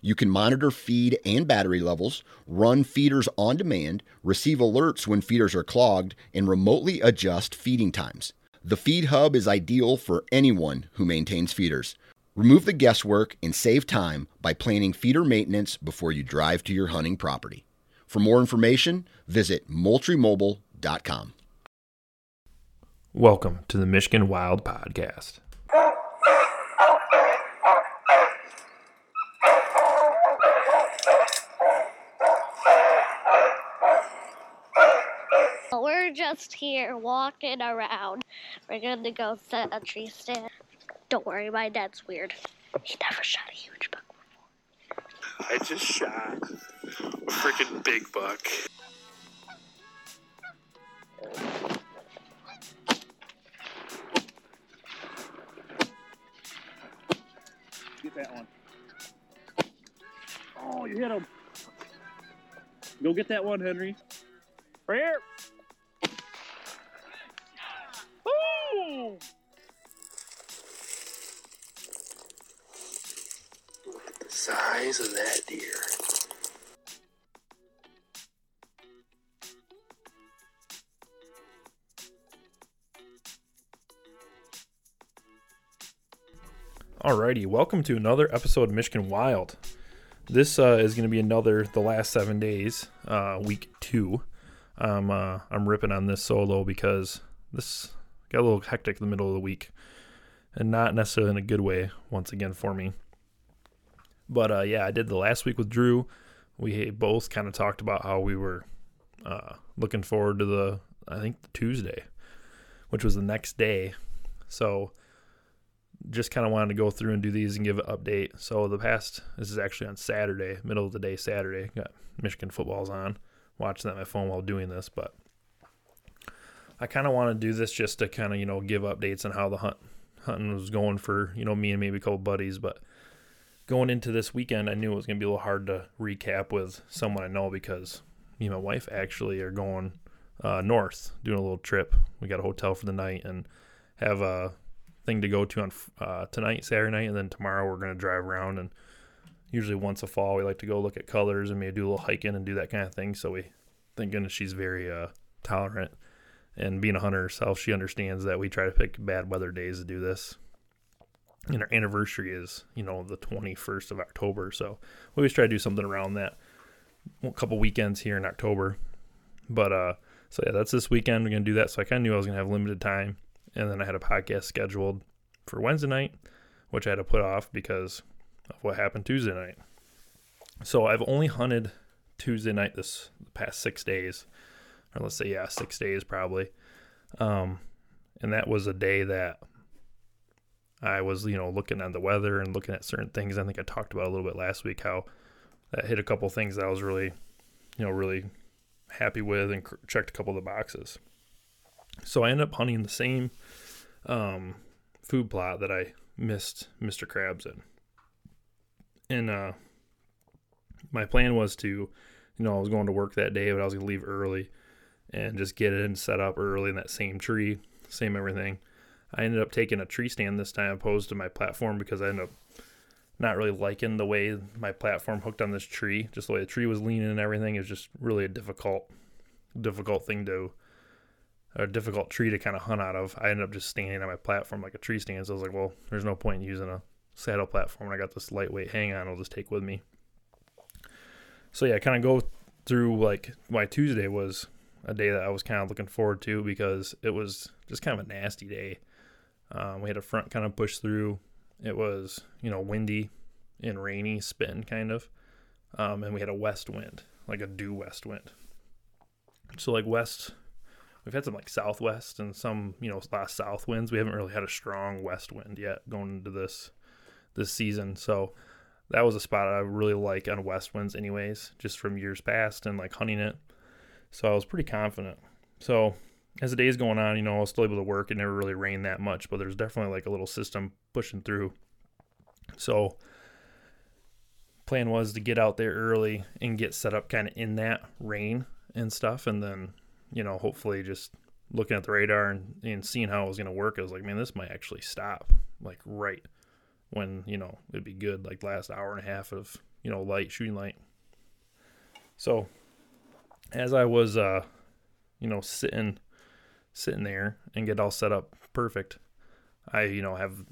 you can monitor feed and battery levels, run feeders on demand, receive alerts when feeders are clogged, and remotely adjust feeding times. The Feed Hub is ideal for anyone who maintains feeders. Remove the guesswork and save time by planning feeder maintenance before you drive to your hunting property. For more information, visit moultriemobile.com. Welcome to the Michigan Wild Podcast. We're just here walking around. We're gonna go set a tree stand. Don't worry, my dad's weird. He never shot a huge buck before. I just shot a freaking big buck. Get that one. Oh, you hit him. Go get that one, Henry. Right here. Alrighty, welcome to another episode of Michigan Wild. This uh, is going to be another the last seven days, uh, week two. Um, uh, I'm ripping on this solo because this got a little hectic in the middle of the week, and not necessarily in a good way. Once again for me, but uh, yeah, I did the last week with Drew. We both kind of talked about how we were uh, looking forward to the I think the Tuesday, which was the next day. So just kind of wanted to go through and do these and give an update. So the past, this is actually on Saturday, middle of the day Saturday. Got Michigan footballs on, watching that on my phone while doing this. But I kind of want to do this just to kind of you know give updates on how the hunt hunting was going for you know me and maybe a couple buddies. But going into this weekend, I knew it was gonna be a little hard to recap with someone I know because me and my wife actually are going uh, north, doing a little trip. We got a hotel for the night and have a thing to go to on uh, tonight, Saturday night, and then tomorrow we're to drive around. And usually once a fall, we like to go look at colors and maybe do a little hiking and do that kind of thing. So we, thank goodness, she's very uh, tolerant. And being a hunter herself, she understands that we try to pick bad weather days to do this. And our anniversary is, you know, the 21st of October. So we always try to do something around that. A couple weekends here in October. But, uh, so yeah, that's this weekend. We're going to do that. So I kind of knew I was going to have limited time and then I had a podcast scheduled for Wednesday night, which I had to put off because of what happened Tuesday night. So I've only hunted Tuesday night this past six days, or let's say yeah, six days probably. Um, and that was a day that I was you know looking at the weather and looking at certain things. I think I talked about a little bit last week how that hit a couple things that I was really you know really happy with and checked a couple of the boxes. So I ended up hunting the same um, food plot that I missed Mr. Krabs in. And uh, my plan was to, you know, I was going to work that day, but I was going to leave early and just get it and set up early in that same tree, same everything. I ended up taking a tree stand this time opposed to my platform because I ended up not really liking the way my platform hooked on this tree. Just the way the tree was leaning and everything is just really a difficult, difficult thing to a difficult tree to kind of hunt out of. I ended up just standing on my platform like a tree stand. So I was like, well, there's no point in using a saddle platform. I got this lightweight hang on, I'll just take with me. So yeah, kind of go through like my Tuesday was a day that I was kind of looking forward to because it was just kind of a nasty day. Um, we had a front kind of push through. It was you know windy and rainy, spin kind of, um, and we had a west wind, like a due west wind. So like west, we've had some like southwest and some you know last south winds. We haven't really had a strong west wind yet going into this this season. So that was a spot I really like on west winds, anyways, just from years past and like hunting it. So I was pretty confident. So as the day's going on, you know, I was still able to work. It never really rained that much, but there's definitely like a little system pushing through. So plan was to get out there early and get set up kind of in that rain and stuff, and then you know hopefully just looking at the radar and, and seeing how it was going to work. I was like, man, this might actually stop like right when you know it'd be good like last hour and a half of you know light shooting light. So as I was uh you know sitting sitting there and get all set up perfect, I you know have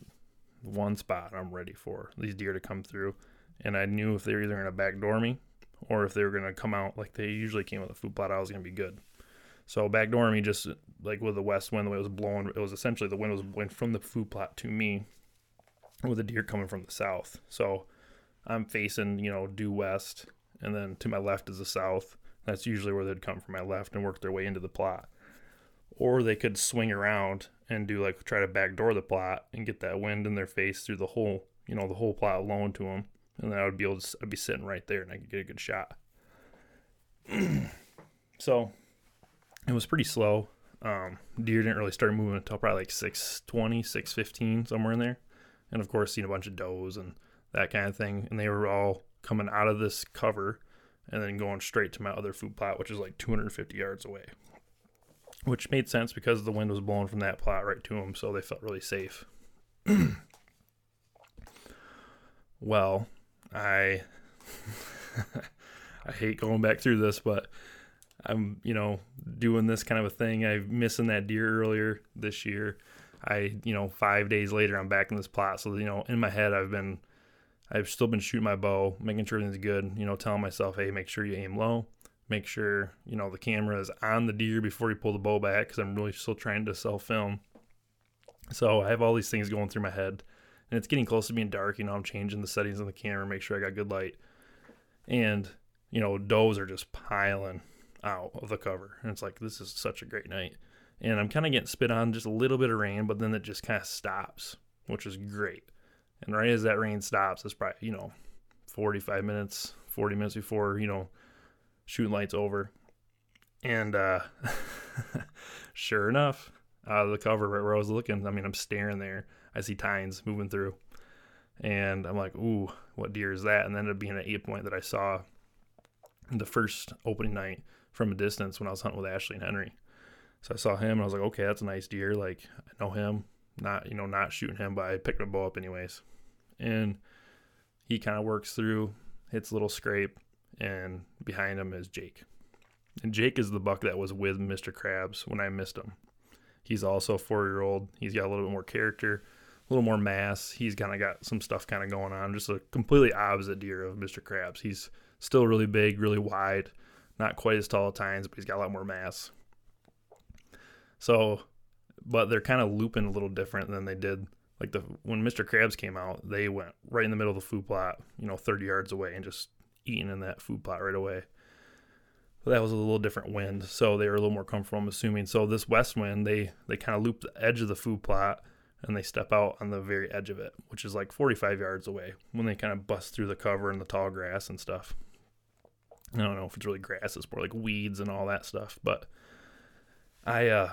one spot I'm ready for these deer to come through, and I knew if they were either going to backdoor me or if they were going to come out like they usually came with a food plot, I was going to be good. So backdoor me just like with the west wind, the way it was blowing, it was essentially the wind was blowing from the food plot to me, with a deer coming from the south. So I'm facing you know due west, and then to my left is the south. That's usually where they'd come from my left and work their way into the plot. Or they could swing around and do like try to backdoor the plot and get that wind in their face through the whole, you know, the whole plot alone to them. And then I would be able to, I'd be sitting right there and I could get a good shot. so it was pretty slow. Um, deer didn't really start moving until probably like 620, 615, somewhere in there. And of course, seen a bunch of does and that kind of thing. And they were all coming out of this cover and then going straight to my other food plot, which is like 250 yards away. Which made sense because the wind was blowing from that plot right to them, so they felt really safe. well, I I hate going back through this, but I'm, you know, doing this kind of a thing. I'm missing that deer earlier this year. I, you know, five days later, I'm back in this plot. So, you know, in my head, I've been I've still been shooting my bow, making sure everything's good. You know, telling myself, hey, make sure you aim low. Make sure you know the camera is on the deer before you pull the bow back, because I'm really still trying to self film. So I have all these things going through my head, and it's getting close to being dark. You know, I'm changing the settings on the camera, make sure I got good light, and you know, does are just piling out of the cover, and it's like this is such a great night. And I'm kind of getting spit on just a little bit of rain, but then it just kind of stops, which is great. And right as that rain stops, it's probably, you know, 45 minutes, 40 minutes before, you know, shooting lights over. And uh, sure enough, out of the cover right where I was looking, I mean, I'm staring there. I see tines moving through. And I'm like, ooh, what deer is that? And then it being an eight point that I saw the first opening night from a distance when I was hunting with Ashley and Henry. So I saw him and I was like, okay, that's a nice deer. Like, I know him not you know not shooting him, but I picked my bow up anyways. And he kind of works through, hits a little scrape, and behind him is Jake. And Jake is the buck that was with Mr. Krabs when I missed him. He's also four year old. He's got a little bit more character, a little more mass. He's kind of got some stuff kind of going on. Just a completely opposite deer of Mr. Krabs. He's still really big, really wide, not quite as tall at times, but he's got a lot more mass. So but they're kind of looping a little different than they did. Like the when Mr. Krabs came out, they went right in the middle of the food plot, you know, 30 yards away, and just eating in that food plot right away. That was a little different wind, so they were a little more comfortable. I'm assuming. So this west wind, they they kind of loop the edge of the food plot, and they step out on the very edge of it, which is like 45 yards away. When they kind of bust through the cover and the tall grass and stuff. I don't know if it's really grass; it's more like weeds and all that stuff. But I uh,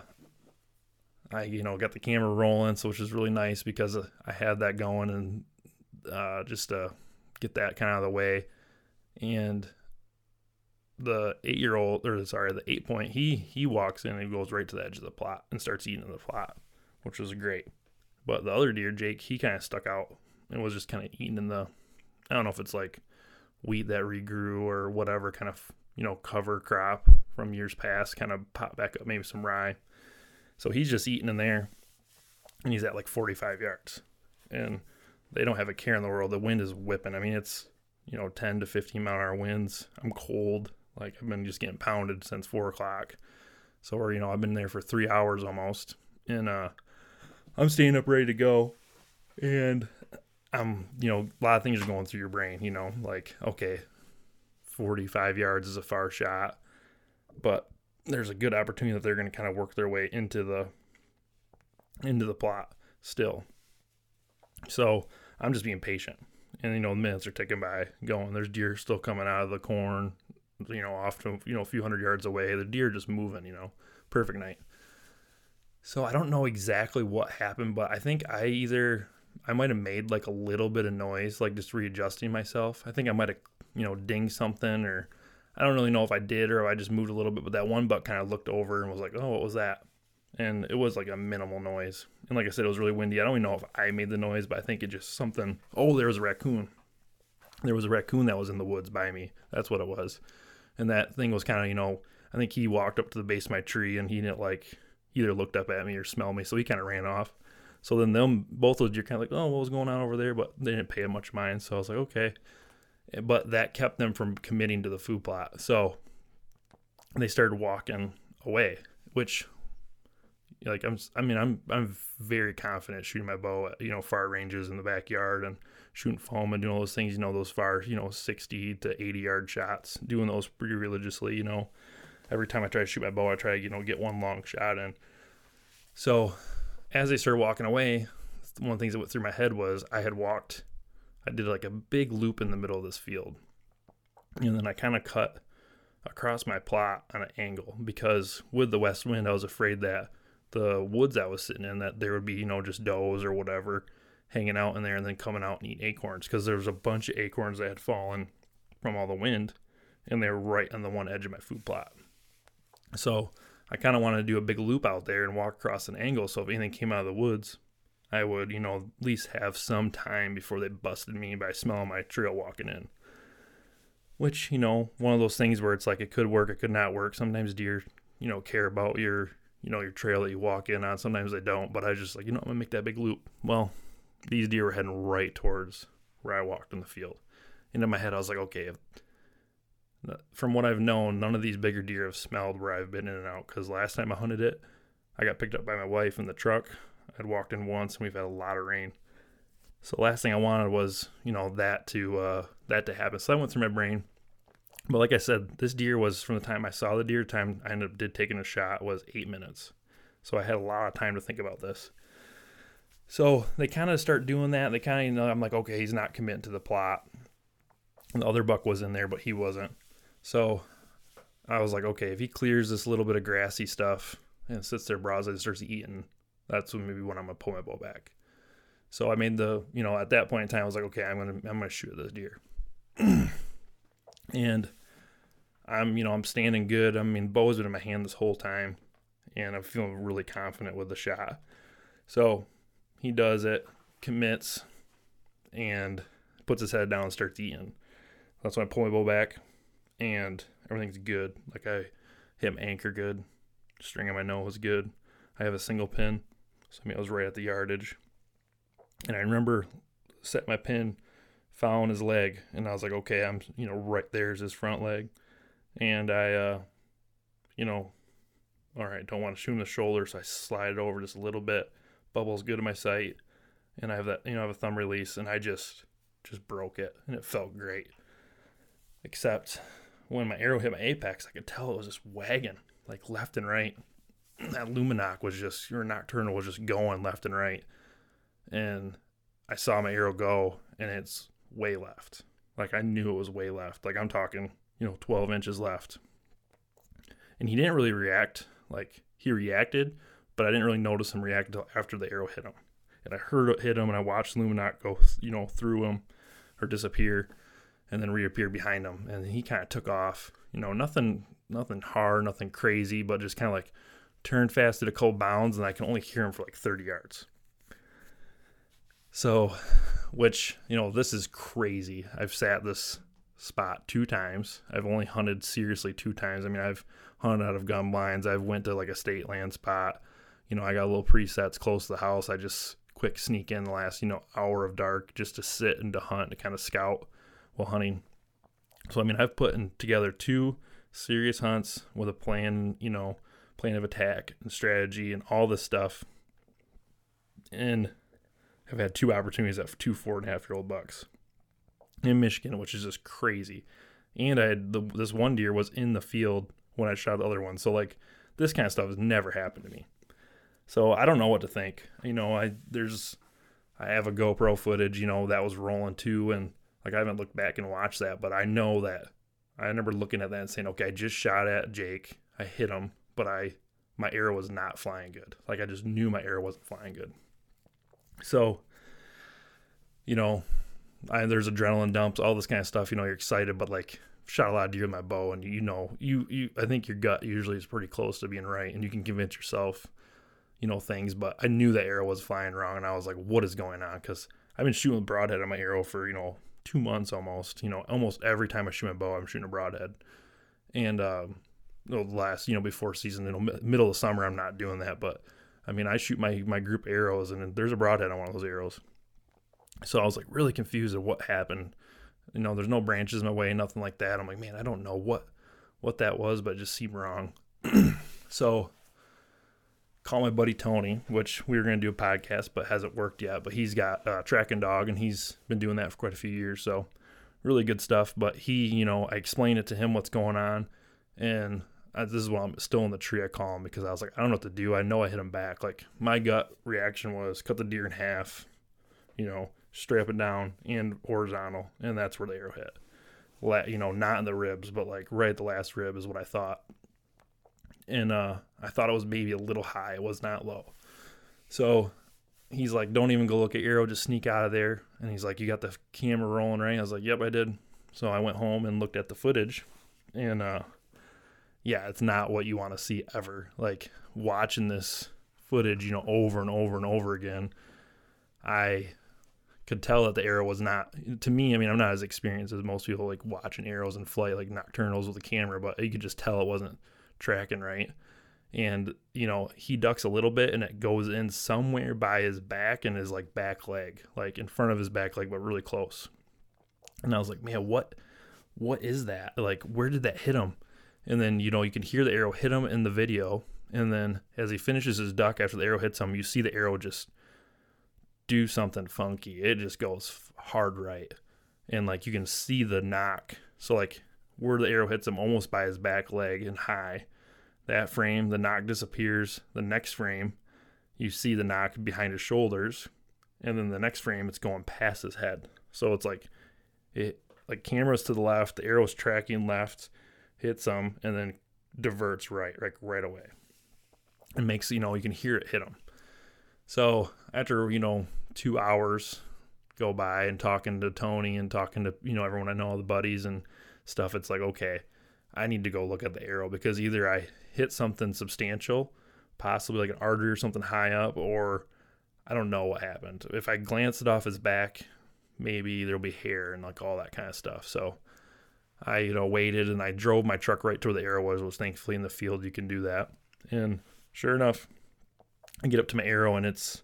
I you know got the camera rolling, so which is really nice because I had that going and uh, just to get that kind of the way. And the eight year old or sorry the eight point he he walks in and goes right to the edge of the plot and starts eating in the plot, which was great. But the other deer, Jake, he kind of stuck out and was just kind of eating in the I don't know if it's like wheat that regrew or whatever kind of you know cover crop from years past kind of pop back up maybe some rye so he's just eating in there and he's at like 45 yards. And they don't have a care in the world. The wind is whipping. I mean, it's, you know, 10 to 15 mile an hour winds. I'm cold. Like I've been just getting pounded since four o'clock. So, or, you know, I've been there for three hours almost. And uh, I'm staying up ready to go. And I'm, you know, a lot of things are going through your brain, you know, like, okay, 45 yards is a far shot, but there's a good opportunity that they're going to kind of work their way into the into the plot still. So I'm just being patient, and you know the minutes are ticking by, going. There's deer still coming out of the corn, you know, off to you know a few hundred yards away. The deer just moving, you know, perfect night. So I don't know exactly what happened, but I think I either I might have made like a little bit of noise, like just readjusting myself. I think I might have you know dinged something, or I don't really know if I did or if I just moved a little bit. But that one buck kind of looked over and was like, "Oh, what was that?" And it was like a minimal noise. And like I said, it was really windy. I don't even know if I made the noise, but I think it just something. Oh, there was a raccoon. There was a raccoon that was in the woods by me. That's what it was. And that thing was kind of, you know, I think he walked up to the base of my tree and he didn't like either looked up at me or smell me, so he kind of ran off. So then them both of you're kind of like, oh, what was going on over there? But they didn't pay much mind. So I was like, okay. Eh, but that kept them from committing to the food plot. So they started walking away, which like I'm I mean I'm I'm very confident shooting my bow at you know far ranges in the backyard and shooting foam and doing all those things you know those far you know 60 to 80 yard shots doing those pretty religiously you know every time I try to shoot my bow I try to you know get one long shot in so as they started walking away one of the things that went through my head was I had walked I did like a big loop in the middle of this field and then I kind of cut across my plot on an angle because with the west wind I was afraid that the woods I was sitting in that there would be, you know, just does or whatever hanging out in there and then coming out and eating acorns because there was a bunch of acorns that had fallen from all the wind and they were right on the one edge of my food plot. So I kind of wanted to do a big loop out there and walk across an angle. So if anything came out of the woods, I would, you know, at least have some time before they busted me by smelling my trail walking in. Which, you know, one of those things where it's like it could work, it could not work. Sometimes deer, you know, care about your you know, your trail that you walk in on. Sometimes they don't, but I was just like, you know, I'm gonna make that big loop. Well, these deer were heading right towards where I walked in the field. And in my head, I was like, okay, if, from what I've known, none of these bigger deer have smelled where I've been in and out. Because last time I hunted it, I got picked up by my wife in the truck. I'd walked in once, and we've had a lot of rain. So last thing I wanted was, you know, that to uh, that to happen. So I went through my brain. But like I said, this deer was from the time I saw the deer, time I ended up did taking a shot was eight minutes. So I had a lot of time to think about this. So they kind of start doing that. They kind of, you know, I'm like, okay, he's not committing to the plot. And the other buck was in there, but he wasn't. So I was like, okay, if he clears this little bit of grassy stuff and sits there browsing and starts eating, that's when maybe when I'm gonna pull my bow back. So I made the, you know, at that point in time, I was like, okay, I'm gonna, I'm gonna shoot this deer. and I'm, you know, I'm standing good. I mean, bow's been in my hand this whole time, and I'm feeling really confident with the shot. So he does it, commits, and puts his head down and starts eating. That's when I pull my bow back, and everything's good. Like I hit my anchor good, string on my nose was good. I have a single pin, so I mean I was right at the yardage. And I remember set my pin, found his leg, and I was like, okay, I'm you know right there's his front leg and I, uh, you know, all right, don't want to shoot in the shoulder, so I slide it over just a little bit. Bubble's good in my sight, and I have that, you know, I have a thumb release, and I just, just broke it, and it felt great. Except when my arrow hit my apex, I could tell it was just wagging like left and right. That Lumenok was just, your Nockturnal was just going left and right, and I saw my arrow go, and it's way left. Like I knew it was way left. Like I'm talking you know, 12 inches left. And he didn't really react. Like, he reacted, but I didn't really notice him react until after the arrow hit him. And I heard it hit him, and I watched Lumenok go, you know, through him or disappear and then reappear behind him. And he kind of took off. You know, nothing, nothing hard, nothing crazy, but just kind of like turned fast at a couple bounds, and I can only hear him for like 30 yards. So, which, you know, this is crazy. I've sat this spot two times. I've only hunted seriously two times. I mean, I've hunted out of gun blinds. I've went to like a state land spot. You know, I got a little presets close to the house. I just quick sneak in the last, you know, hour of dark just to sit and to hunt to kind of scout while hunting. So I mean, I've put in together two serious hunts with a plan, you know, plan of attack and strategy and all this stuff. And have had two opportunities at two four and a half year old bucks in Michigan, which is just crazy. And I had the, this one deer was in the field when I shot the other one. So like this kind of stuff has never happened to me. So I don't know what to think. You know, I there's I have a GoPro footage, you know, that was rolling too and like I haven't looked back and watched that, but I know that I remember looking at that and saying, "Okay, I just shot at Jake. I hit him, but I my arrow was not flying good. Like I just knew my arrow wasn't flying good." So, you know, I, there's adrenaline dumps, all this kind of stuff. You know, you're excited, but like shot a lot of deer with my bow, and you know, you you I think your gut usually is pretty close to being right, and you can convince yourself, you know, things. But I knew that arrow was flying wrong, and I was like, what is going on? Because I've been shooting broadhead on my arrow for you know two months almost. You know, almost every time I shoot my bow, I'm shooting a broadhead, and um, the last you know before season, you know, middle of summer, I'm not doing that, but I mean, I shoot my my group arrows, and there's a broadhead on one of those arrows. So I was like really confused of what happened. You know, there's no branches in my way, nothing like that. I'm like, man, I don't know what what that was, but it just seemed wrong. so call my buddy Tony, which we were going to do a podcast, but hasn't worked yet. But he's got a tracking dog, and he's been doing that for quite a few years. So really good stuff. But he, you know, I explained it to him what's going on, and I, this is why I'm still in the tree. I call him because I was like, I don't know what to do. I know I hit him back. Like my gut reaction was cut the deer in half, you know, strap it down and horizontal, and that's where the arrow hit. La- you know, not in the ribs, but like right at the last rib is what I thought. And uh, I thought it was maybe a little high. It was not low. So he's like, "Don't even go look at arrow. Just sneak out of there." And he's like, "You got the camera rolling, right?" I was like, "Yep, I did." So I went home and looked at the footage, and uh, yeah, it's not what you want to see ever. Like watching this footage, you know, over and over and over again, I could tell that the arrow was not to me. I mean, I'm not as experienced as most people like watching arrows in flight, like Nockturnals with a camera, but you could just tell it wasn't tracking right. And you know, he ducks a little bit, and it goes in somewhere by his back and his like back leg, like in front of his back leg, but really close. And I was like, man, what, what is that? Like, where did that hit him? And then you know you can hear the arrow hit him in the video, and then as he finishes his duck after the arrow hits him, you see the arrow just do something funky. It just goes hard right. And like you can see the nock. So like where the arrow hits him almost by his back leg and high. That frame, the nock disappears. The next frame, you see the nock behind his shoulders. And then the next frame it's going past his head. So it's like it like cameras to the left, the arrow's tracking left, hits him, and then diverts right, like right away. It makes you know, you can hear it hit him. So after you know two hours go by and talking to Tony and talking to you know everyone I know, all the buddies and stuff, it's like okay, I need to go look at the arrow because either I hit something substantial, possibly like an artery or something high up, or I don't know what happened. If I glance it off his back, maybe there'll be hair and like all that kind of stuff. So I you know waited and I drove my truck right to where the arrow was. Was thankfully in the field you can do that, and sure enough, I get up to my arrow and it's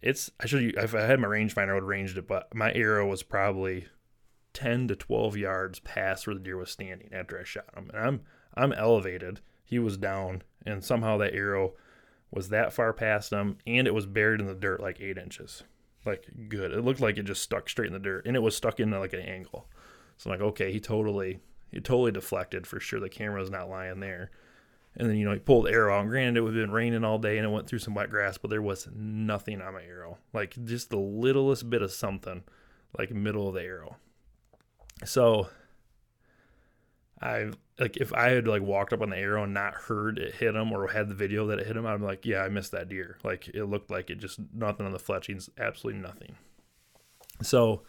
it's I should if I had my rangefinder I would have ranged it, but my arrow was probably ten to twelve yards past where the deer was standing after I shot him. And I'm I'm elevated. He was down, and somehow that arrow was that far past him, and it was buried in the dirt like eight inches. Like good. It looked like it just stuck straight in the dirt, and it was stuck in like an angle. So I'm like, okay, he totally he totally deflected for sure. The camera's not lying there. And then, you know, he pulled the arrow out. Granted, it would have been raining all day and it went through some wet grass, but there was nothing on my arrow. Like just the littlest bit of something, like middle of the arrow. So I like if I had like walked up on the arrow and not heard it hit him or had the video that it hit him, I'm like, yeah, I missed that deer. Like it looked like it just nothing on the fletchings, absolutely nothing. So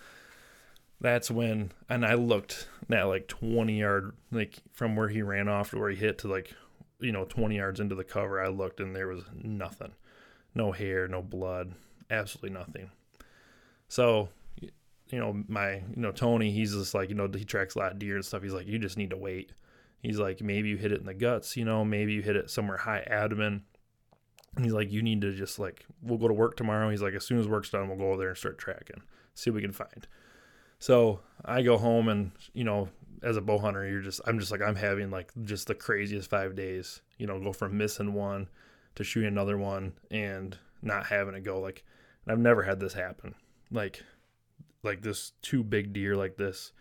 that's when and I looked at like 20 yard like from where he ran off to where he hit to like you know 20 yards into the cover i looked and there was nothing no hair no blood absolutely nothing so you know my you know tony he's just like you know he tracks a lot of deer and stuff he's like you just need to wait he's like maybe you hit it in the guts you know maybe you hit it somewhere high abdomen and he's like you need to just like we'll go to work tomorrow he's like as soon as work's done we'll go over there and start tracking see what we can find so i go home and you know as a bow hunter, you're just I'm just like I'm having like just the craziest five days. You know, go from missing one to shooting another one and not having it go. Like I've never had this happen. Like like this two big deer like this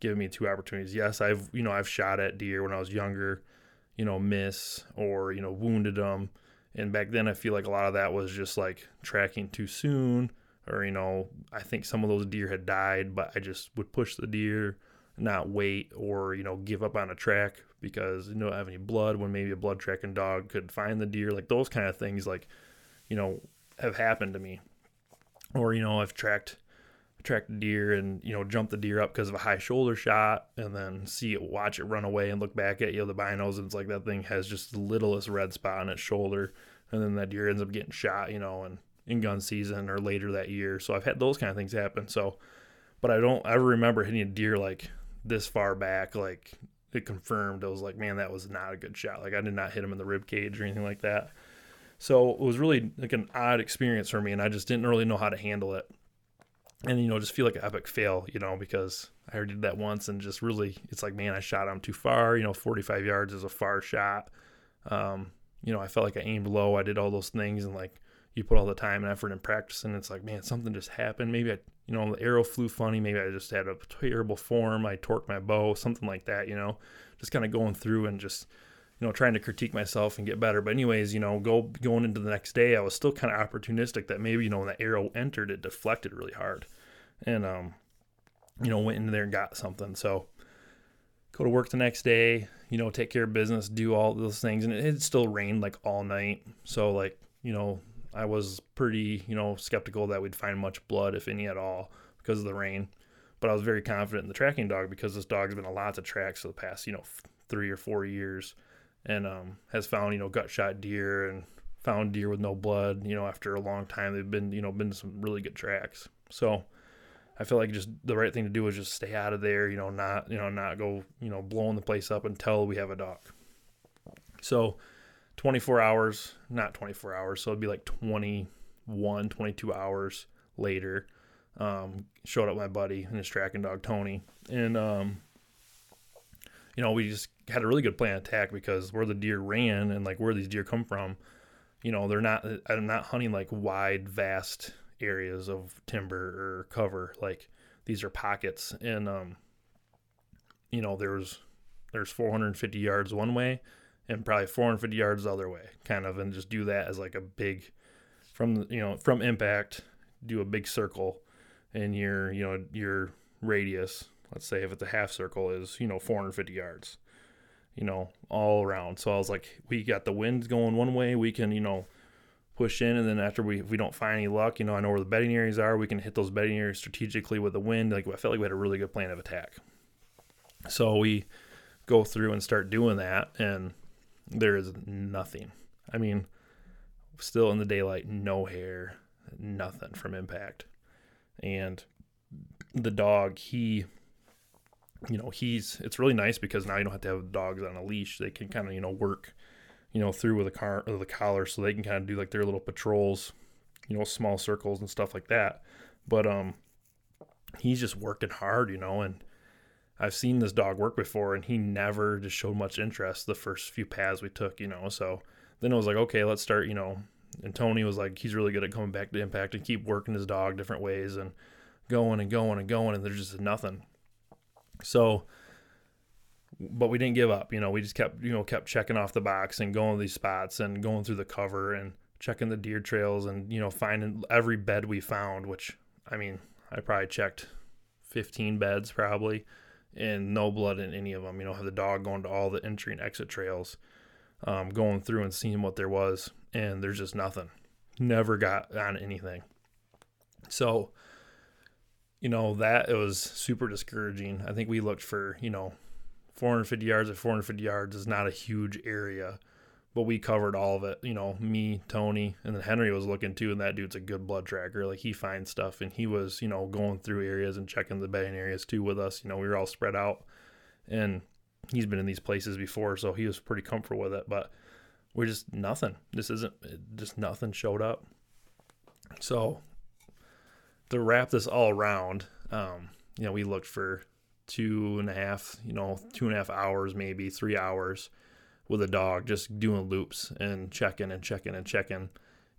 giving me two opportunities. Yes, I've you know I've shot at deer when I was younger, you know, miss or you know wounded them, and back then I feel like a lot of that was just like tracking too soon, or you know I think some of those deer had died, but I just would push the deer, not wait, or you know give up on a track because you don't have any blood when maybe a blood tracking dog could find the deer, like those kind of things, like you know have happened to me, or you know I've tracked track the deer and you know jump the deer up because of a high shoulder shot and then see it watch it run away and look back at you the binos and it's like that thing has just the littlest red spot on its shoulder and then that deer ends up getting shot you know and in gun season or later that year. So i've had those kind of things happen. So but i don't ever remember hitting a deer like this far back like it confirmed. I was like man that was not a good shot. Like i did not hit him in the rib cage or anything like that. So it was really like an odd experience for me and i just didn't really know how to handle it and you know just feel like an epic fail you know because i already did that once and just really it's like man i shot him too far you know 45 yards is a far shot. Um, you know i felt like i aimed low i did all those things and like you put all the time and effort in practice and it's like man something just happened. Maybe i you know the arrow flew funny maybe i just had a terrible form i torqued my bow something like that you know just kind of going through and just you know trying to critique myself and get better. But anyways you know go going into the next day i was still kind of opportunistic that maybe you know when the arrow entered it deflected really hard. And um you know went in there and got something. So go to work the next day you know take care of business do all those things. And it, it still rained like all night. So like you know i was pretty you know skeptical that we'd find much blood if any at all because of the rain. But i was very confident in the tracking dog because this dog's been a lot of tracks for the past you know three or four years and um, has found you know gut shot deer and found deer with no blood you know after a long time they've been you know been some really good tracks. So i feel like just the right thing to do is just stay out of there you know not you know not go you know blowing the place up until we have a dog so 24 hours not 24 hours so it'd be like 21 22 hours later um, showed up my buddy and his tracking dog tony. And um, you know, we just had a really good plan attack because where the deer ran and like where these deer come from, you know, they're not, I'm not hunting like wide, vast areas of timber or cover. Like these are pockets. And, um, you know, there's, there's 450 yards one way and probably 450 yards the other way, kind of, and just do that as like a big, from, you know, from impact, do a big circle and your, you know, your radius let's say if it's a half circle is you know 450 yards you know all around. So i was like we got the winds going one way we can you know push in and then after we if we don't find any luck you know i know where the bedding areas are we can hit those bedding areas strategically with the wind. Like i felt like we had a really good plan of attack. So we go through and start doing that and there is nothing. I mean still in the daylight no hair nothing from impact. And the dog he you know, he's it's really nice because now you don't have to have dogs on a leash. They can kind of, you know, work, you know, through with a car or the collar so they can kind of do like their little patrols, you know, small circles and stuff like that. But um he's just working hard, you know, and I've seen this dog work before and he never just showed much interest the first few paths we took, you know. So then I was like, okay, let's start, you know. And Tony was like, he's really good at coming back to impact and keep working his dog different ways and going and going and going and there's just nothing. So, but we didn't give up. You know, we just kept, you know, kept checking off the box and going to these spots and going through the cover and checking the deer trails and, you know, finding every bed we found, which, I mean, I probably checked 15 beds probably and no blood in any of them. You know, have the dog going to all the entry and exit trails, um, going through and seeing what there was. And there's just nothing. Never got on anything. So, you know, that it was super discouraging. I think we looked for, you know, 450 yards at 450 yards is not a huge area, but we covered all of it. You know, me, Tony, and then Henry was looking too, and that dude's a good blood tracker. Like he finds stuff, and he was, you know, going through areas and checking the bedding areas too with us. You know, we were all spread out, and he's been in these places before, so he was pretty comfortable with it. But we're just nothing. This isn't just nothing showed up. So to wrap this all around, um, you know, we looked for two and a half, you know, two and a half hours, maybe three hours with a dog, just doing loops and checking and checking and checking,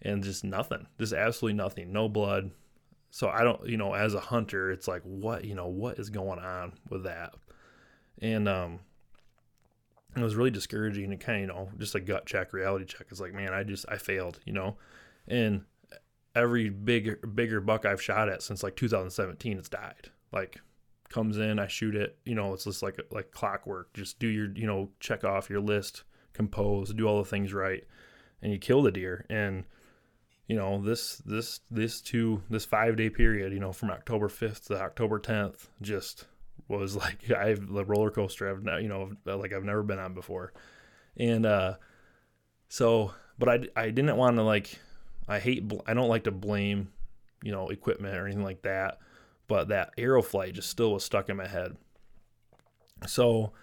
and just nothing, just absolutely nothing, no blood. So I don't, you know, as a hunter, it's like, what, you know, what is going on with that? And um, it was really discouraging and kind of, you know, just a gut check, reality check. It's like, man, I just, I failed, you know, and every bigger, bigger buck I've shot at since like 2017, it's died. Like comes in, I shoot it. You know, it's just like like clockwork. Just do your, you know, check off your list, compose, do all the things right, and you kill the deer. And you know, this this this two this five day period, you know, from October fifth to October tenth, just was like I've the roller coaster I've you know like I've never been on before, and uh, so but I I didn't want to like I hate I don't like to blame you know equipment or anything like that but that arrow flight just still was stuck in my head. So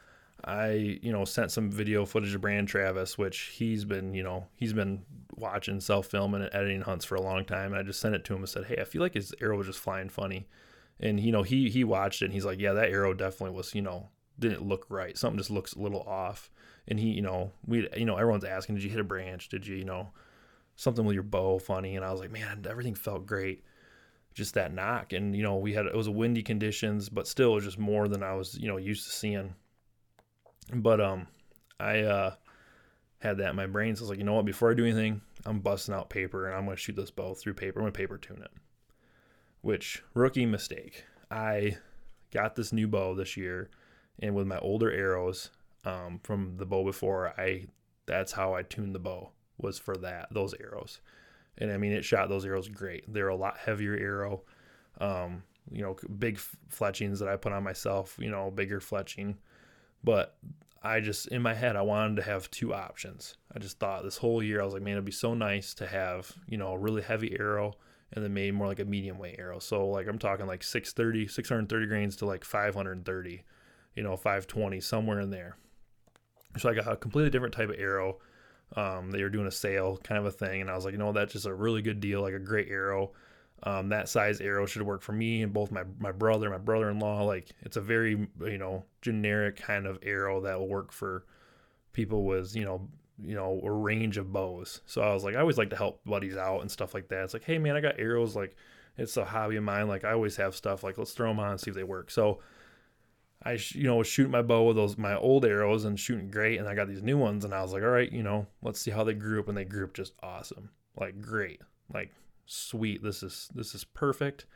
I, you know, sent some video footage of Brand Travis, which he's been, you know, he's been watching self filming and editing hunts for a long time. And I just sent it to him and said, Hey, I feel like his arrow was just flying funny. And, you know, he, he watched it and he's like, Yeah, that arrow definitely was, you know, didn't look right. Something just looks a little off. And he, you know, we, you know, everyone's asking, Did you hit a branch? Did you, you know, something with your bow funny? And I was like, Man, everything felt great just that nock. And, you know, we had, it was windy conditions, but still it was just more than I was, you know, used to seeing. But, um, I, uh, had that in my brain. So I was like, you know what, before I do anything, I'm busting out paper and I'm going to shoot this bow through paper. I'm going to paper tune it, which rookie mistake. I got this new bow this year and with my older arrows, um, from the bow before I, that's how I tuned the bow was for that, those arrows and I mean it shot those arrows great. They're a lot heavier arrow. Um, you know, big fletchings that I put on myself. You know, bigger fletching, but I just in my head I wanted to have two options. I just thought this whole year I was like, man, it'd be so nice to have you know a really heavy arrow and then maybe more like a medium weight arrow. So like I'm talking like 630, 630 grains to like 530, you know, 520 somewhere in there. So I got a completely different type of arrow um, they were doing a sale kind of a thing, and I was like, you know, that's just a really good deal, like a great arrow. Um, that size arrow should work for me and both my my brother, my brother-in-law. Like it's a very you know generic kind of arrow that will work for people with you know you know a range of bows. So I was like, I always like to help buddies out and stuff like that. It's like, hey man, I got arrows. Like it's a hobby of mine. Like I always have stuff. Like let's throw them on and see if they work. So I you know was shooting my bow with those my old arrows and shooting great, and I got these new ones, and I was like, all right, you know, let's see how they group, and they group just awesome, like great, like sweet. This is this is perfect.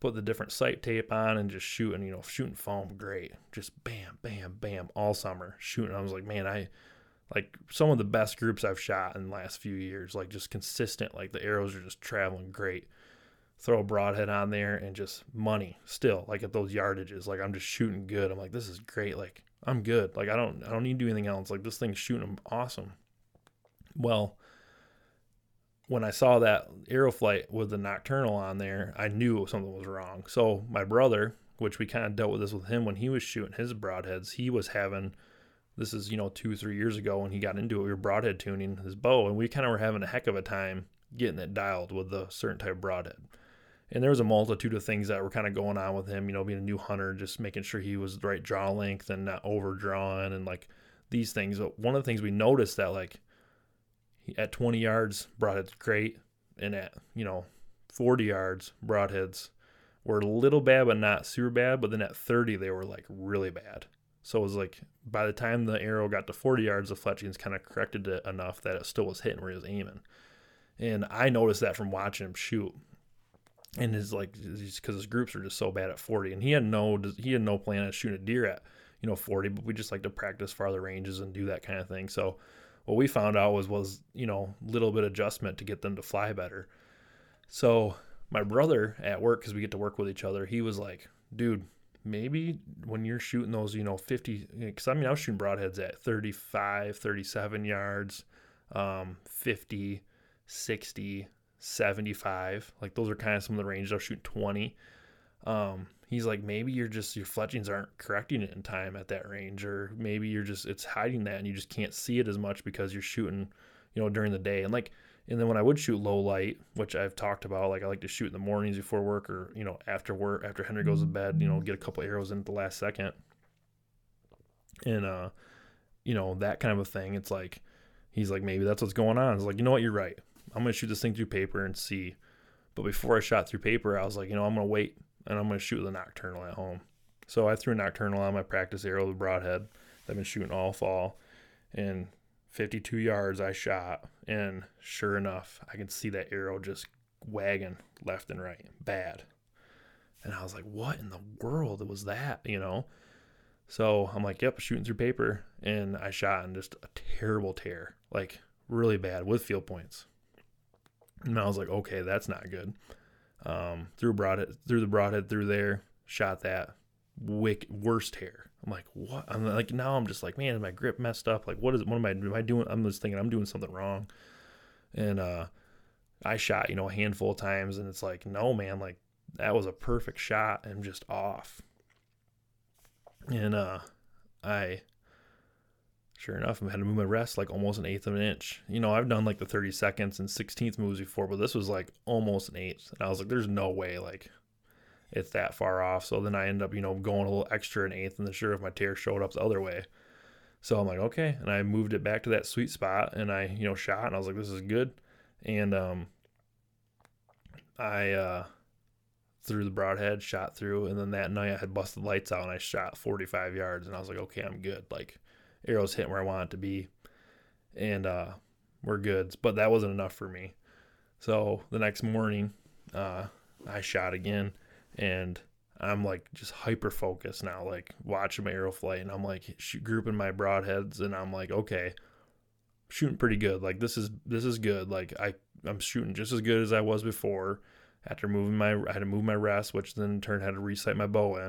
Put the different sight tape on and just shooting, you know, shooting foam, great. Just bam, bam, bam, all summer shooting. I was like, man, I like some of the best groups I've shot in the last few years, like just consistent. Like the arrows are just traveling great throw a broadhead on there and just money still like at those yardages. Like i'm just shooting good. I'm like this is great. Like i'm good. Like i don't i don't need to do anything else. Like this thing's shooting awesome. Well when i saw that aeroflight with the Nockturnal on there i knew something was wrong. So my brother which we kind of dealt with this with him when he was shooting his broadheads he was having this is you know two three years ago when he got into it we were broadhead tuning his bow and we kind of were having a heck of a time getting it dialed with a certain type of broadhead and there was a multitude of things that were kind of going on with him, you know, being a new hunter, just making sure he was the right draw length and not overdrawn and like these things. But one of the things we noticed that like at 20 yards, broadheads great, and at you know 40 yards, broadheads were a little bad but not super bad. But then at 30, they were like really bad. So it was like by the time the arrow got to 40 yards, the fletchings kind of corrected it enough that it still was hitting where he was aiming. And I noticed that from watching him shoot and his like because his groups are just so bad at 40 and he had no he had no plan of shooting a deer at you know 40 but we just like to practice farther ranges and do that kind of thing. So what we found out was was you know little bit adjustment to get them to fly better. So my brother at work because we get to work with each other he was like dude maybe when you're shooting those you know 50 because i mean i was shooting broadheads at 35 37 yards um, 50 60 75. Like those are kind of some of the ranges. I'll shoot 20. Um, he's like, maybe you're just your fletchings aren't correcting it in time at that range, or maybe you're just it's hiding that and you just can't see it as much because you're shooting, you know, during the day. And like And then when I would shoot low light, which I've talked about, like I like to shoot in the mornings before work or, you know, after work, after Henry goes to bed, you know, get a couple arrows in at the last second. And, uh, you know, that kind of a thing. It's like, he's like, maybe that's what's going on. It's like, you know what? You're right. I'm to shoot this thing through paper and see. But before I shot through paper, I was like, you know, I'm to wait and I'm to shoot the Nockturnal at home. So I threw a Nockturnal on my practice arrow, the broadhead. I've been shooting all fall. And 52 yards I shot. And sure enough, I can see that arrow just wagging left and right. Bad. And I was like, what in the world was that? You know? So I'm like, yep, shooting through paper. And I shot in just a terrible tear, like really bad with field points. And I was like, okay, that's not good. Um, threw broadhead, threw the broadhead through there, shot that, wick, worst hair. I'm like, what? I'm like, now I'm just like, man, is my grip messed up? Like, what is, what am I, am I doing? I'm just thinking I'm doing something wrong. And, uh, I shot, you know, a handful of times and it's like, no, man, like that was a perfect shot and just off. And, uh, I, sure enough, I had to move my rest like almost an eighth of an inch. You know, I've done like the 30 seconds and 16th moves before, but this was like almost an eighth. And I was like, there's no way like it's that far off. So then I end up, you know, going a little extra an eighth and then sure if my tear showed up the other way. So I'm like, okay. And I moved it back to that sweet spot and I, you know, shot and I was like, this is good. And um I uh threw the broadhead, shot through, and then that night I had busted lights out and I shot 45 yards and I was like, okay, I'm good. Like arrows hitting where I want it to be. And uh we're good. But that wasn't enough for me. So the next morning, uh I shot again and I'm like just hyper focused now, like watching my arrow flight, and I'm like shoot, grouping my broadheads, and I'm like, okay, shooting pretty good. Like this is this is good. Like I I'm shooting just as good as I was before. After moving my, I had to move my rest, which then in turn had to recite my bow in,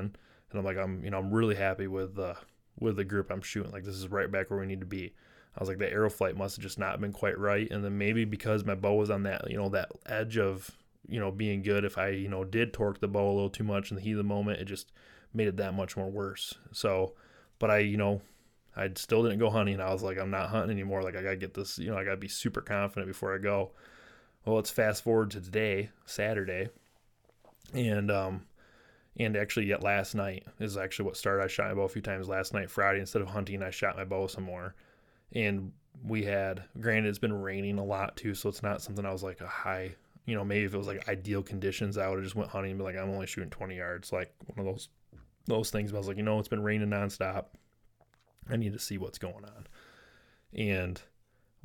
and I'm like, I'm you know I'm really happy with the with the group I'm shooting. Like this is right back where we need to be. I was like, the arrow flight must have just not been quite right, and then maybe because my bow was on that you know that edge of you know, being good. If I, you know, did torque the bow a little too much in the heat of the moment, it just made it that much more worse. So, but I, you know, I still didn't go hunting. I was like, I'm not hunting anymore. Like, I got to get this, you know, I got to be super confident before I go. Well, let's fast forward to today, Saturday. And, um, and actually, yet last night is actually what started. I shot my bow a few times last night, Friday. Instead of hunting, I shot my bow some more. And we had, granted, it's been raining a lot too, so it's not something I was like a high you know, maybe if it was like ideal conditions, I would have just went hunting and be like, I'm only shooting 20 yards, like one of those those things. But I was like, you know, it's been raining nonstop. I need to see what's going on. And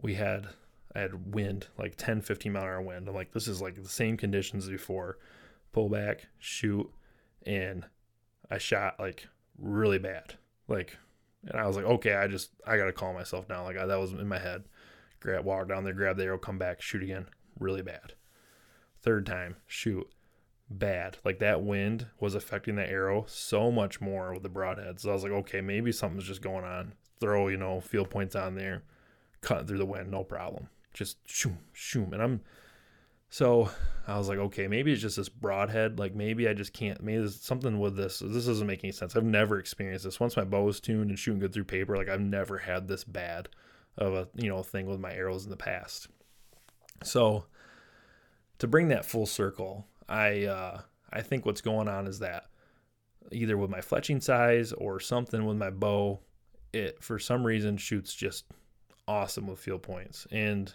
we had I had wind, like 10, 15 mile an hour wind. I'm like, this is like the same conditions before. Pull back, shoot, and I shot like really bad. Like, and I was like, okay, I just I gotta calm myself down. Like I, that was in my head. Grab, walk down there, grab the arrow, come back, shoot again, really bad. Third time, shoot, bad. Like that wind was affecting the arrow so much more with the broadhead. So I was like, okay, maybe something's just going on. Throw, you know, field points on there, cutting through the wind, no problem. Just shoom, shoom. And I'm, so I was like, okay, maybe it's just this broadhead. Like maybe I just can't, maybe there's something with this. This doesn't make any sense. I've never experienced this. Once my bow is tuned and shooting good through paper, like I've never had this bad of a, you know, thing with my arrows in the past. So, to bring that full circle, I uh, I think what's going on is that either with my fletching size or something with my bow, it for some reason shoots just awesome with field points. And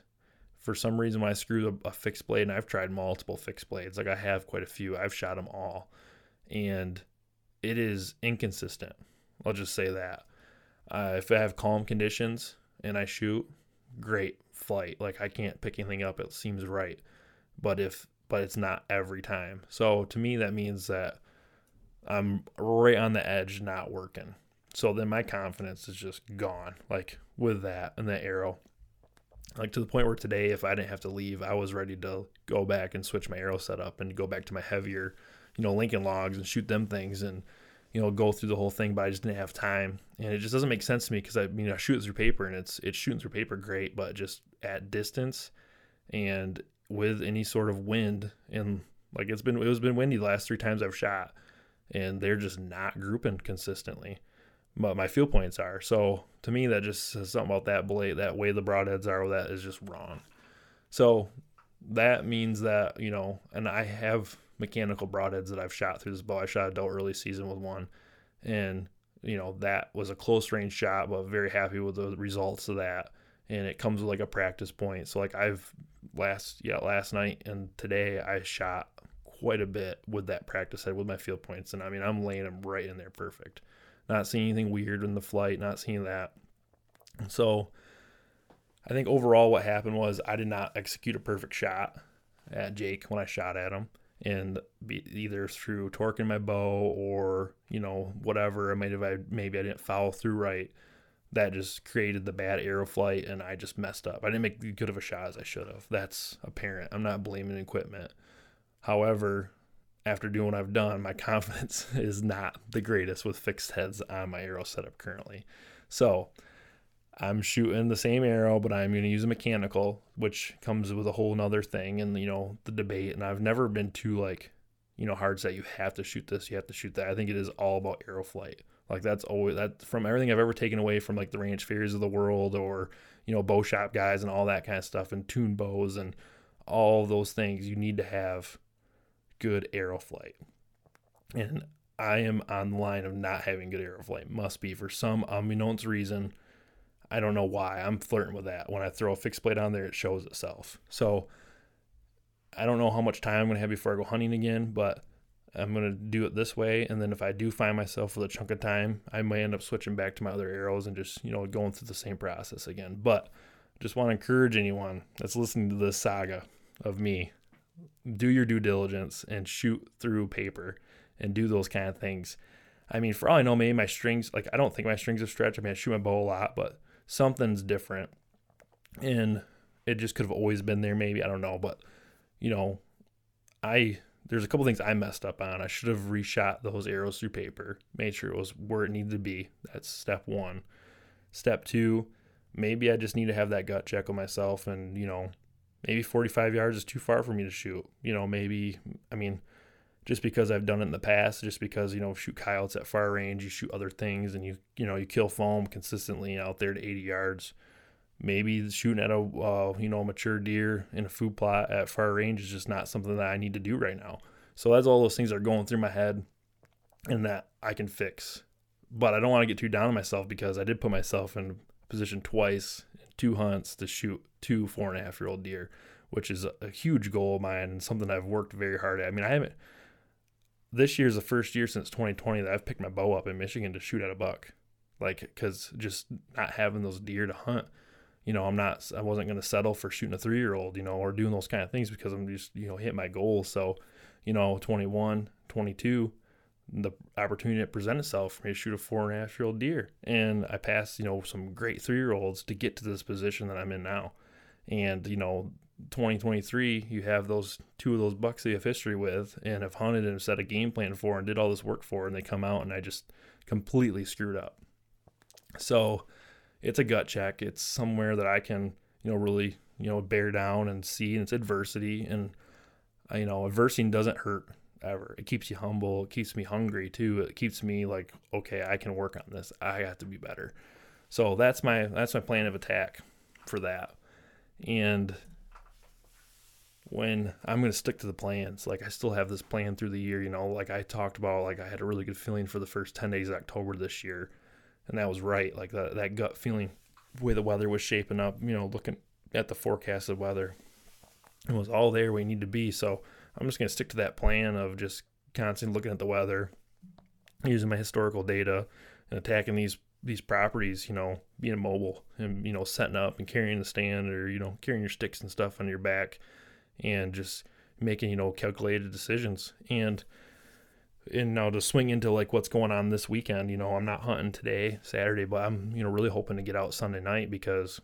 for some reason, when I screw a, a fixed blade, and I've tried multiple fixed blades, like I have quite a few, I've shot them all, and it is inconsistent. I'll just say that. Uh, if I have calm conditions and I shoot, great flight. Like I can't pick anything up. It seems right but if but it's not every time. So to me that means that I'm right on the edge not working. So then my confidence is just gone like with that and that arrow. Like to the point where today if I didn't have to leave, I was ready to go back and switch my arrow setup and go back to my heavier, you know, Lincoln logs and shoot them things and you know go through the whole thing, but I just didn't have time, and it just doesn't make sense to me because I mean I shoot through paper and it's it's shooting through paper great, but just at distance, and with any sort of wind and like it's been it was been windy the last three times I've shot and they're just not grouping consistently. But my field points are. So to me that just says something about that blade that way the broadheads are that is just wrong. So that means that, you know, and I have mechanical broadheads that I've shot through this bow. I shot a early season with one. And, you know, that was a close range shot, but very happy with the results of that. And it comes with like a practice point. So like I've last yeah, last night and today I shot quite a bit with that practice head with my field points. And I mean I'm laying them right in there perfect. Not seeing anything weird in the flight, not seeing that. So I think overall what happened was I did not execute a perfect shot at Jake when I shot at him and be either through torquing my bow or you know whatever I might have maybe I didn't follow through right that just created the bad arrow flight and I just messed up. I didn't make as good of a shot as I should have. That's apparent. I'm not blaming equipment. However, after doing what I've done, my confidence is not the greatest with fixed heads on my arrow setup currently. So I'm shooting the same arrow, but I'm going to use a mechanical, which comes with a whole nother thing and, you know, the debate. And I've never been too, like, you know, hard set. You have to shoot this, you have to shoot that. I think it is all about arrow flight. Like, that's always that from everything I've ever taken away from, like, the range fairies of the world or, you know, bow shop guys and all that kind of stuff and tune bows and all those things. You need to have good arrow flight. And I am on the line of not having good arrow flight. Must be for some unbeknownst reason I don't know why. I'm flirting with that. When I throw a fixed blade on there, it shows itself. So I don't know how much time I'm going to have before I go hunting again, but I'm going to do it this way. And then if I do find myself with a chunk of time, I may end up switching back to my other arrows and just, you know, going through the same process again. But just want to encourage anyone that's listening to this saga of me do your due diligence and shoot through paper and do those kind of things. I mean, for all I know, maybe my strings, like, I don't think my strings are stretched. I mean, I shoot my bow a lot, but something's different. And it just could have always been there, maybe. I don't know. But, you know, I there's a couple things I messed up on. I should have reshot those arrows through paper, made sure it was where it needed to be. That's step one. Step two, maybe I just need to have that gut check on myself and, you know, maybe 45 yards is too far for me to shoot. You know, maybe, I mean, just because I've done it in the past, just because you know shoot coyotes at far range, you shoot other things, and you you know you kill foam consistently out there to 80 yards. Maybe shooting at a uh, you know mature deer in a food plot at far range is just not something that I need to do right now. So that's all those things are going through my head, and that I can fix. But I don't want to get too down on myself because I did put myself in position twice, two hunts to shoot two four and a half year old deer, which is a, a huge goal of mine and something I've worked very hard at. I mean, I haven't this year's the first year since 2020 that I've picked my bow up in Michigan to shoot at a buck. Like, because just not having those deer to hunt, you know, I'm not, I wasn't going to settle for shooting a three year old, you know, or doing those kind of things because I'm just, you know, hit my goals. So, you know, 21, 22, the opportunity to present itself for me to shoot a four and a half year old deer. And I passed, you know, some great three year olds to get to this position that I'm in now. And, you know, 2023, you have those two of those bucks that you have history with and have hunted and set a game plan for and did all this work for, and they come out and I just completely screwed up. So it's a gut check. It's somewhere that I can, you know, really, you know, bear down and see, and it's adversity. And, you know, adversity doesn't hurt ever. It keeps you humble. It keeps me hungry too. It keeps me like, okay, I can work on this. I have to be better. So that's my that's my plan of attack for that. And when I'm going to stick to the plans. Like I still have this plan through the year, you know, like I talked about, like I had a really good feeling for the first 10 days of October this year. And that was right. Like that, that gut feeling way the weather was shaping up, you know, looking at the forecasted weather. It was all there we need to be. So I'm just going to stick to that plan of just constantly looking at the weather, using my historical data and attacking these these properties, you know, being mobile and, you know, setting up and carrying the stand or, you know, carrying your sticks and stuff on your back and just making you know calculated decisions. And and now to swing into like what's going on this weekend you know i'm not hunting today saturday but i'm you know really hoping to get out sunday night because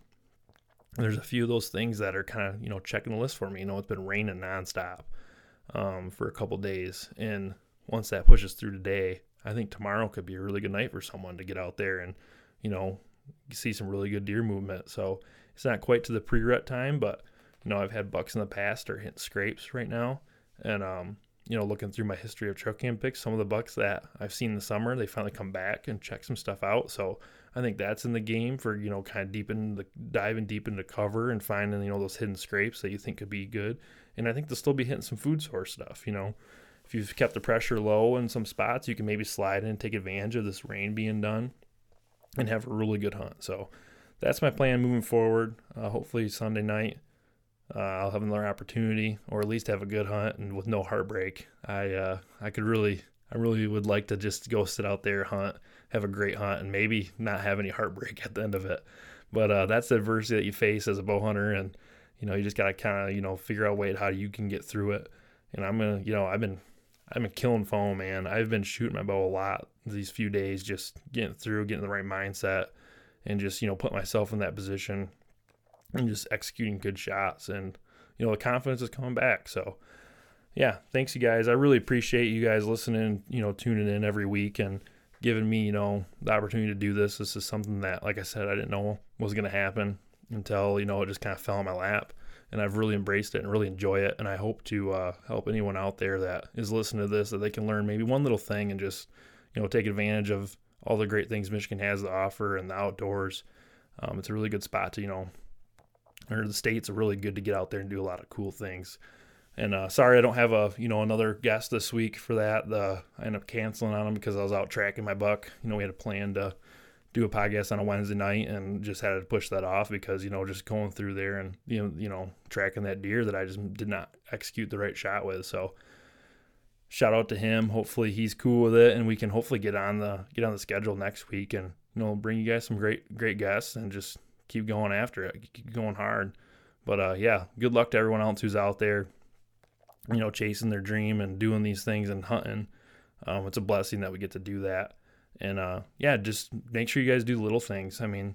there's a few of those things that are kind of you know checking the list for me. You know it's been raining nonstop um, for a couple days and once that pushes through today i think tomorrow could be a really good night for someone to get out there and you know see some really good deer movement so it's not quite to the pre-rut time but you know, I've had bucks in the past or hit scrapes right now. And, um, you know, looking through my history of trail cam picks, some of the bucks that I've seen in the summer, they finally come back and check some stuff out. So I think that's in the game for you know kind of deep the diving deep into cover and finding you know those hidden scrapes that you think could be good. And I think they'll still be hitting some food source stuff. You know, if you've kept the pressure low in some spots, you can maybe slide in and take advantage of this rain being done and have a really good hunt. So that's my plan moving forward. Uh, hopefully Sunday night. Uh, I'll have another opportunity, or at least have a good hunt and with no heartbreak. I uh, I could really I really would like to just go sit out there, hunt, have a great hunt, and maybe not have any heartbreak at the end of it. But uh, that's the adversity that you face as a bow hunter, and you know you just gotta kind of you know figure out a way how you can get through it. And I'm gonna you know I've been I've been killing foam, man. I've been shooting my bow a lot these few days, just getting through, getting the right mindset, and just you know put myself in that position and just executing good shots. And you know the confidence is coming back. So yeah, thanks you guys. I really appreciate you guys listening, you know, tuning in every week and giving me, you know, the opportunity to do this. This is something that, like I said, I didn't know was going to happen until, you know, it just kind of fell in my lap. And I've really embraced it and really enjoy it. And I hope to uh, help anyone out there that is listening to this that they can learn maybe one little thing and just, you know, take advantage of all the great things Michigan has to offer and the outdoors. Um, it's a really good spot to, you know, or the states are really good to get out there and do a lot of cool things. And uh, sorry, I don't have a you know another guest this week for that. The I ended up canceling on him because I was out tracking my buck. You know, we had a plan to do a podcast on a Wednesday night and just had to push that off because you know just going through there and you know you know tracking that deer that I just did not execute the right shot with. So shout out to him. Hopefully he's cool with it and we can hopefully get on the get on the schedule next week and you know bring you guys some great great guests and just keep going after it, keep going hard. But uh, yeah, good luck to everyone else who's out there you know, chasing their dream and doing these things and hunting. Um, it's a blessing that we get to do that. And uh, yeah, just make sure you guys do little things. I mean,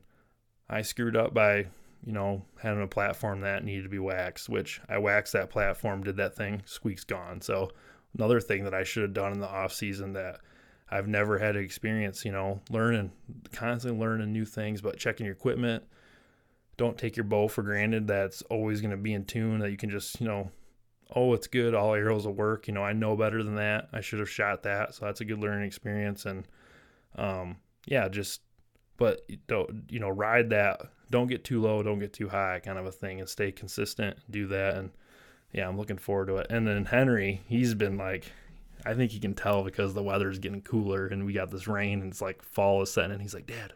I screwed up by, you know, having a platform that needed to be waxed, which I waxed that platform, did that thing, squeak's gone. So another thing that I should have done in the off season that I've never had experience, you know, learning, constantly learning new things, but checking your equipment. Don't take your bow for granted. That's always going to be in tune. That you can just, you know, oh, it's good. All arrows will work. You know, I know better than that. I should have shot that. So that's a good learning experience. And um, yeah, just, but don't, you know, ride that. Don't get too low. Don't get too high kind of a thing and stay consistent. Do that. And yeah, I'm looking forward to it. And then Henry, he's been like, I think he can tell because the weather's getting cooler and we got this rain and it's like fall is setting. And he's like, Dad,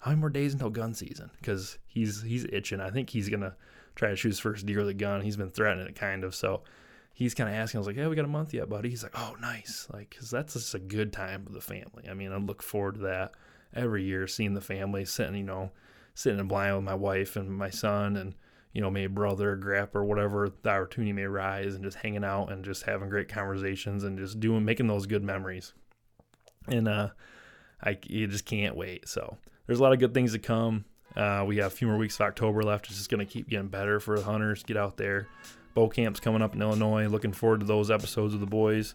how many more days until gun season? Because he's he's itching. I think he's gonna try to shoot his first deer with a gun. He's been threatening it kind of. So he's kind of asking. I was like, "Yeah, we got a month yet, buddy." He's like, "Oh, nice." Like, cause that's just a good time with the family. I mean, I look forward to that every year, seeing the family sitting, you know, sitting in blind with my wife and my son, and you know, maybe brother, grandpa, or whatever the opportunity may rise, and just hanging out and just having great conversations and just doing, making those good memories. And uh, I you just can't wait. So there's a lot of good things to come. Uh, we have a few more weeks of October left. It's just going to keep getting better for the hunters. Get out there. Bow camp's coming up in Illinois. Looking forward to those episodes of the boys.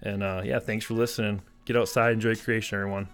And uh, yeah, thanks for listening. Get outside, enjoy creation, everyone.